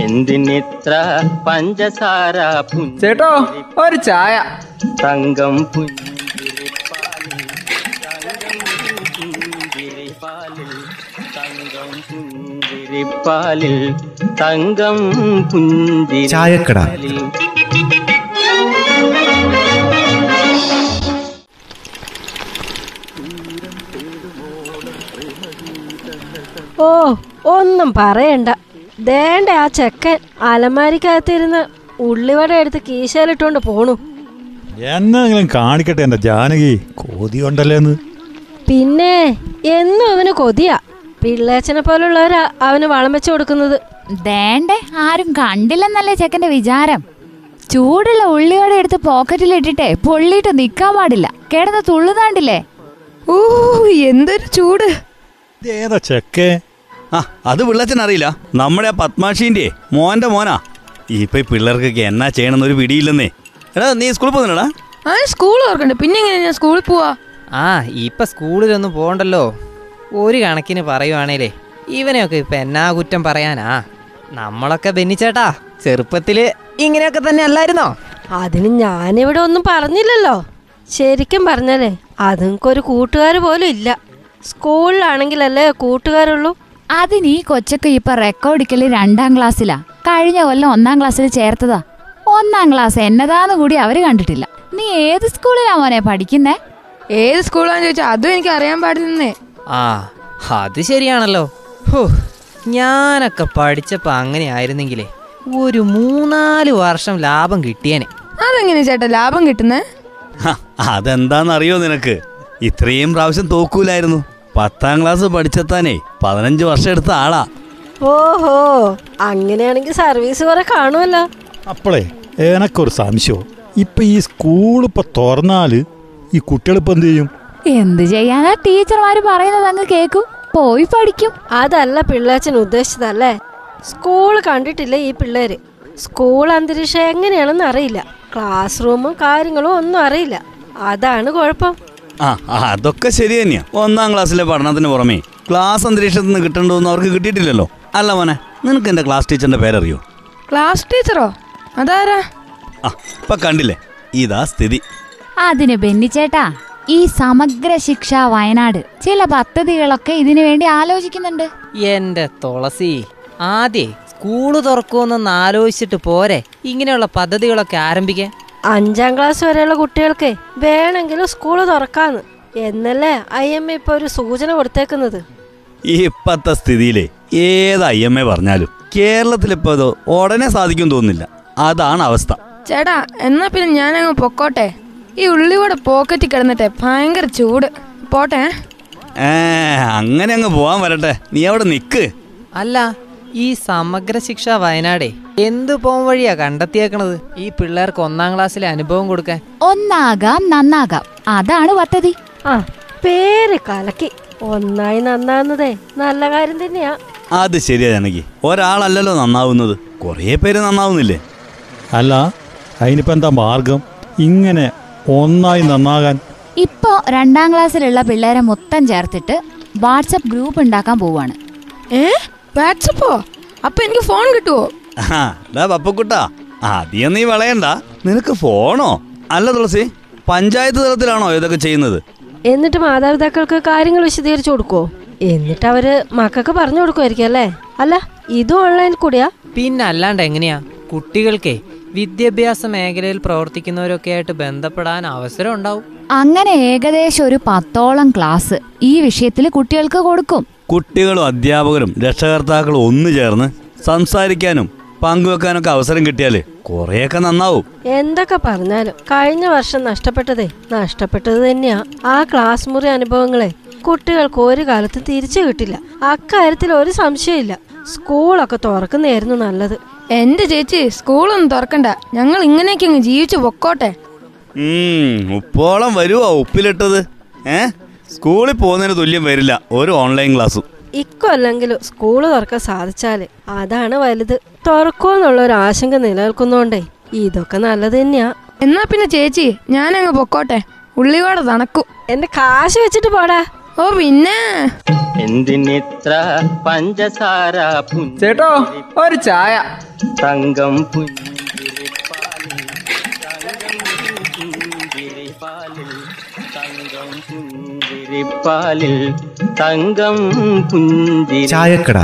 എന്തിനിത്ര പഞ്ചസാര ചേട്ടോ ഒരു ചായ തങ്കം പുഞ്ചിരിപ്പാലിൽ തങ്കം പുഞ്ചിരിപ്പാലിൽ തങ്കം. പുഞ്ചിരിപ്പാലിൽ ഓ ഒന്നും പറയണ്ട ദേണ്ട ആ ചെക്കൻ അലമാരിക്കകത്തിരുന്ന് ഉള്ളിവട എടുത്ത് കീശയിലിട്ടുകൊണ്ട് പോണു. എന്നെങ്കിലും കാണിക്കട്ടെ എന്റെ ജാനകി. കൊതി ഉണ്ടല്ലേന്ന് പിന്നെ എന്നും അവന് കൊതിയാ. പിള്ളേച്ചനെ പോലുള്ളവരാ അവന് വളം വെച്ചു കൊടുക്കുന്നത്. ദേണ്ടേ ആരും കണ്ടില്ലെന്നല്ലേ ചെക്കന്റെ വിചാരം? ചൂടുള്ള ഉള്ളിയോടെ എടുത്ത് പോക്കറ്റിലിട്ടിട്ടേ പൊള്ളിയിട്ട് നിക്കാൻ പാടില്ല. കിടന്ന് തുള്ളുതാണ്ടില്ലേ? ഓ എന്തൊരു ചൂട്. ഏതാ ചെക്കേ ആ അത് പിള്ളച്ചൻ അറിയില്ല. നമ്മുടെ ആ പത്മാഷീന്റെ മോന്റെ മോനാ. ഇപ്പൊ ഈ പിള്ളേർക്കൊക്കെ എന്നാ ചെയ്യണമെന്നൊരു പിടിയില്ലെന്നേ. എടാ നീ സ്കൂളിൽ പോകുന്നടാ ആ സ്കൂൾ ഓർക്കണ്ട പിന്നെ എങ്ങനെ ഞാൻ സ്കൂളിൽ പോവാ? ആ ഇപ്പൊ സ്കൂളിലൊന്നും പോകണ്ടല്ലോ. ഒരു കണക്കിന് പറയുവാണേലേ ഇവനെയൊക്കെ ഇപ്പൊ എന്നാ കുറ്റം പറയാനാ? നമ്മളൊക്കെ ബെന്നിച്ചേട്ടാ ചെറുപ്പത്തിൽ ഇങ്ങനെയൊക്കെ തന്നെ അല്ലായിരുന്നോ? അതിന് ഞാനിവിടെ ഒന്നും പറഞ്ഞില്ലല്ലോ. ശരിക്കും പറഞ്ഞാലേ അതുങ്ങൾക്കൊരു കൂട്ടുകാർ പോലും ഇല്ല. സ്കൂളിലാണെങ്കിലല്ലേ കൂട്ടുകാരുള്ളൂ. അതിന് ഈ കൊച്ചൊക്കെ ഇപ്പൊ റെക്കോർഡിക്കൽ രണ്ടാം ക്ലാസ്സിലാ കഴിഞ്ഞ കൊല്ലം ഒന്നാം ക്ലാസ്സിൽ ചേർത്തതാ. ഒന്നാം ക്ലാസ് എന്നതാന്ന് കൂടി അവർ കണ്ടിട്ടില്ല. നീ ഏത് സ്കൂളിലാ മോനെ പഠിക്കുന്നേ? ഏത് സ്കൂളാന്ന് ചോദിച്ചാ അതും എനിക്ക് അറിയാൻ പാടില്ലെന്നേ. ആ അത് ശരിയാണല്ലോ. ഹോ ഞാനൊക്കെ പഠിച്ചപ്പോ അങ്ങനെ ആയിരുന്നെങ്കിലേ ഒരു മൂന്നാൽ വർഷം ലാഭം കിട്ടിയേനെ. അതെങ്ങനെ ചേട്ടാ ലാഭം കിട്ടുന്നേ? അതെന്താന്നറിയോ നിനക്ക്? ഇത്രയും പ്രാവശ്യം തോക്കൂലായിരുന്നു. പത്താം ക്ലാസ് പഠിച്ചെത്താനേ പതിനഞ്ച് വർഷം എടുത്ത ആളാ. ഓഹോ അങ്ങനെയാണെങ്കിൽ സർവീസ് വരെ കാണുമല്ലോ. അപ്പളേ എനക്കൊരു സംശയം. ഇപ്പൊ ഈ സ്കൂൾ ഇപ്പൊ തുറന്നാൽ ഈ കുട്ടികളിപ്പോ എന്ത് ചെയ്യും? എന്ത് ചെയ്യാനാ ടീച്ചർമാര് പറയുന്നത് അങ്ങ് കേക്കും. പോയി പഠിക്കും. അതല്ല പിള്ളേച്ചൻ ഉദ്ദേശിച്ചതല്ലേ? സ്കൂൾ കണ്ടിട്ടില്ല ഈ പിള്ളേര്? സ്കൂൾ അന്തരീക്ഷം എങ്ങനെയാണെന്ന് അറിയില്ല. ക്ലാസ് റൂമും കാര്യങ്ങളും ഒന്നും അറിയില്ല. അതാണ് കുഴപ്പം. ആ അതൊക്കെ ശരി തന്നെയാ. ഒന്നാം ക്ലാസ്സിലെ പഠനത്തിന് പുറമേ ക്ലാസ് അന്തരീക്ഷത്തിൽ നിന്ന് കിട്ടണ്ടോന്ന് അവർക്ക് കിട്ടിയിട്ടില്ലല്ലോ. അല്ല മോനെ നിനക്ക് എന്റെ ക്ലാസ് ടീച്ചറിന്റെ പേരറിയോ? ക്ലാസ് ടീച്ചറോ? അതാരാ? ആ ഇപ്പൊ കണ്ടില്ലേ? ഇതാ സ്ഥിതി. അതിന് ബെന്നിച്ചേട്ടാ ഈ സമഗ്ര ശിക്ഷ വയനാട് ചില പദ്ധതികളൊക്കെ ഇതിനു വേണ്ടി ആലോചിക്കുന്നുണ്ട്. എന്റെ തുളസി ആദ്യേ സ്കൂൾ തുറക്കുമെന്നൊന്ന് ആലോചിച്ചിട്ട് പോരെ. ഇങ്ങനെയുള്ള പദ്ധതികളൊക്കെ ആരംഭിക്കാൻ. അഞ്ചാം ക്ലാസ് വരെയുള്ള കുട്ടികൾക്ക് വേണമെങ്കിലും സ്കൂൾ തുറക്കാന്ന്. എന്നല്ലേ ഐ എം എ ഇപ്പൊ ഒരു സൂചന കൊടുത്തേക്കുന്നത്? ഈ ഇപ്പത്തെ സ്ഥിതിയിലെ ഏത് ഐ എം എ പറഞ്ഞാലും കേരളത്തിലിപ്പോ ഇത് ഉടനെ സാധിക്കും തോന്നുന്നില്ല. അതാണ് അവസ്ഥ. ചേട്ടാ എന്നാ പിന്നെ ഞാൻ അങ്ങ് പൊക്കോട്ടെ? ഈ ഉള്ളിവിടെ പോക്കറ്റിൽ കിടന്നിട്ടെ ഭയങ്കര ചൂട്. പോട്ടെ. ഏ അങ്ങനെ അങ്ങ് പോവാൻ വരട്ടെ. നീ അവിടെ നിക്ക്. അല്ല ഈ സമഗ്ര ശിക്ഷ വയനാടേ എന്ത് പോം വഴിയാ കണ്ടെത്തിയേക്കണത്? ഈ പിള്ളേർക്ക് ഒന്നാം ക്ലാസ്സിലെ അനുഭവം കൊടുക്കാൻ. ഒന്നാകാം നന്നാകാം. അതാണ് പദ്ധതി. ആ പേര് കലക്കി. ഒന്നായി നന്നാകുന്നതേ നല്ല കാര്യം തന്നെയാ. അത് ശരിയാ ജനകി. ഒരാളല്ലല്ലോ നന്നാവുന്നത്. കുറേ പേര് നന്നാവുന്നില്ലേ? അല്ല അതിനിപ്പോ എന്താ മാർഗം? ഇങ്ങനെ ഒന്നായി നന്നാകാൻ. ഇപ്പോ രണ്ടാം ക്ലാസ്സിലുള്ള പിള്ളേരെ മൊത്തം ചേർത്തിട്ട് വാട്സപ്പ് ഗ്രൂപ്പ് ഉണ്ടാക്കാൻ പോവാണ്. ഏ? വാട്സപ്പോ? അപ്പൊ എനിക്ക് ഫോൺ കിട്ടുവോ? പപ്പക്കുട്ടാ. ആദ്യം നീ വളയണ്ട. നിനക്ക് ഫോണോ? അല്ല തുളസി പഞ്ചായത്ത് തലത്തിലാണോ ഇതൊക്കെ ചെയ്യുന്നത്? എന്നിട്ട് മാതാപിതാക്കൾക്ക് കാര്യങ്ങൾ വിശദീകരിച്ചു കൊടുക്കോ എന്നിട്ട് അവർ മക്കൾക്ക് പറഞ്ഞു കൊടുക്കുമായിരിക്കും അല്ലേ? അല്ല ഇതും ഓൺലൈൻ കൂടിയാ? പിന്നെ അല്ലാണ്ട് എങ്ങനെയാ? കുട്ടികൾക്കേ വിദ്യാഭ്യാസ മേഖലയിൽ പ്രവർത്തിക്കുന്നവരൊക്കെ ആയിട്ട് ബന്ധപ്പെടാൻ അവസരം ഉണ്ടാവും. അങ്ങനെ ഏകദേശം ഒരു പത്തോളം ക്ലാസ് ഈ വിഷയത്തിൽ കുട്ടികൾക്ക് കൊടുക്കും. കുട്ടികളും അധ്യാപകരും രക്ഷകർത്താക്കളും ഒന്നു ചേർന്ന് സംസാരിക്കാനും പങ്കുവെക്കാനൊക്കെ അവസരം കിട്ടിയാൽ കുറേയൊക്കെ നന്നാവും. എന്തൊക്കെ പറഞ്ഞാലും കഴിഞ്ഞ വർഷം നഷ്ടപ്പെട്ടതേ നഷ്ടപ്പെട്ടത് തന്നെയാ. ആ ക്ലാസ് മുറി അനുഭവങ്ങളെ കുട്ടികൾക്ക് ഒരു കാലത്തും തിരിച്ചു കിട്ടില്ല. അക്കാര്യത്തിൽ ഒരു സംശയമില്ല സ്കൂളൊക്കെ തുറക്കുന്നതായിരുന്നു നല്ലത്. എന്റെ ചേച്ചി സ്കൂളൊന്നും തുറക്കണ്ട. ഞങ്ങൾ ഇങ്ങനെയൊക്കെ അങ്ങ് ജീവിച്ചു പൊക്കോട്ടെ. ഉം, ഉപ്പോളം വരുവാ ഉപ്പിലിട്ടത്? ഏ? സ്കൂളിൽ പോകുന്നതിന് തുല്യം വരില്ല. ഒരു ഓൺലൈൻ ക്ലാസ്സും. ഇക്കൊല്ലെങ്കിലും സ്കൂൾ തുറക്കാൻ സാധിച്ചാൽ അതാണ് വലുത്. തുറക്കുമെന്നുള്ള ഒരു ആശങ്ക നിലനിൽക്കുന്നോണ്ടേ ഇതൊക്കെ നല്ലത് തന്നെയാ. എന്നാ പിന്നെ ചേച്ചി ഞാനങ്ങ് പൊക്കോട്ടെ. ഉള്ളിവാട തണക്കും. എന്റെ കാശ് വെച്ചിട്ട് പോടാ. ഓ പിന്നെ. എന്തിനിത്ര പഞ്ചസാര ചേട്ടോ ഒരു ചായ. തങ്കം പുഞ്ചിരിപ്പാലിൽ ചായക്കട.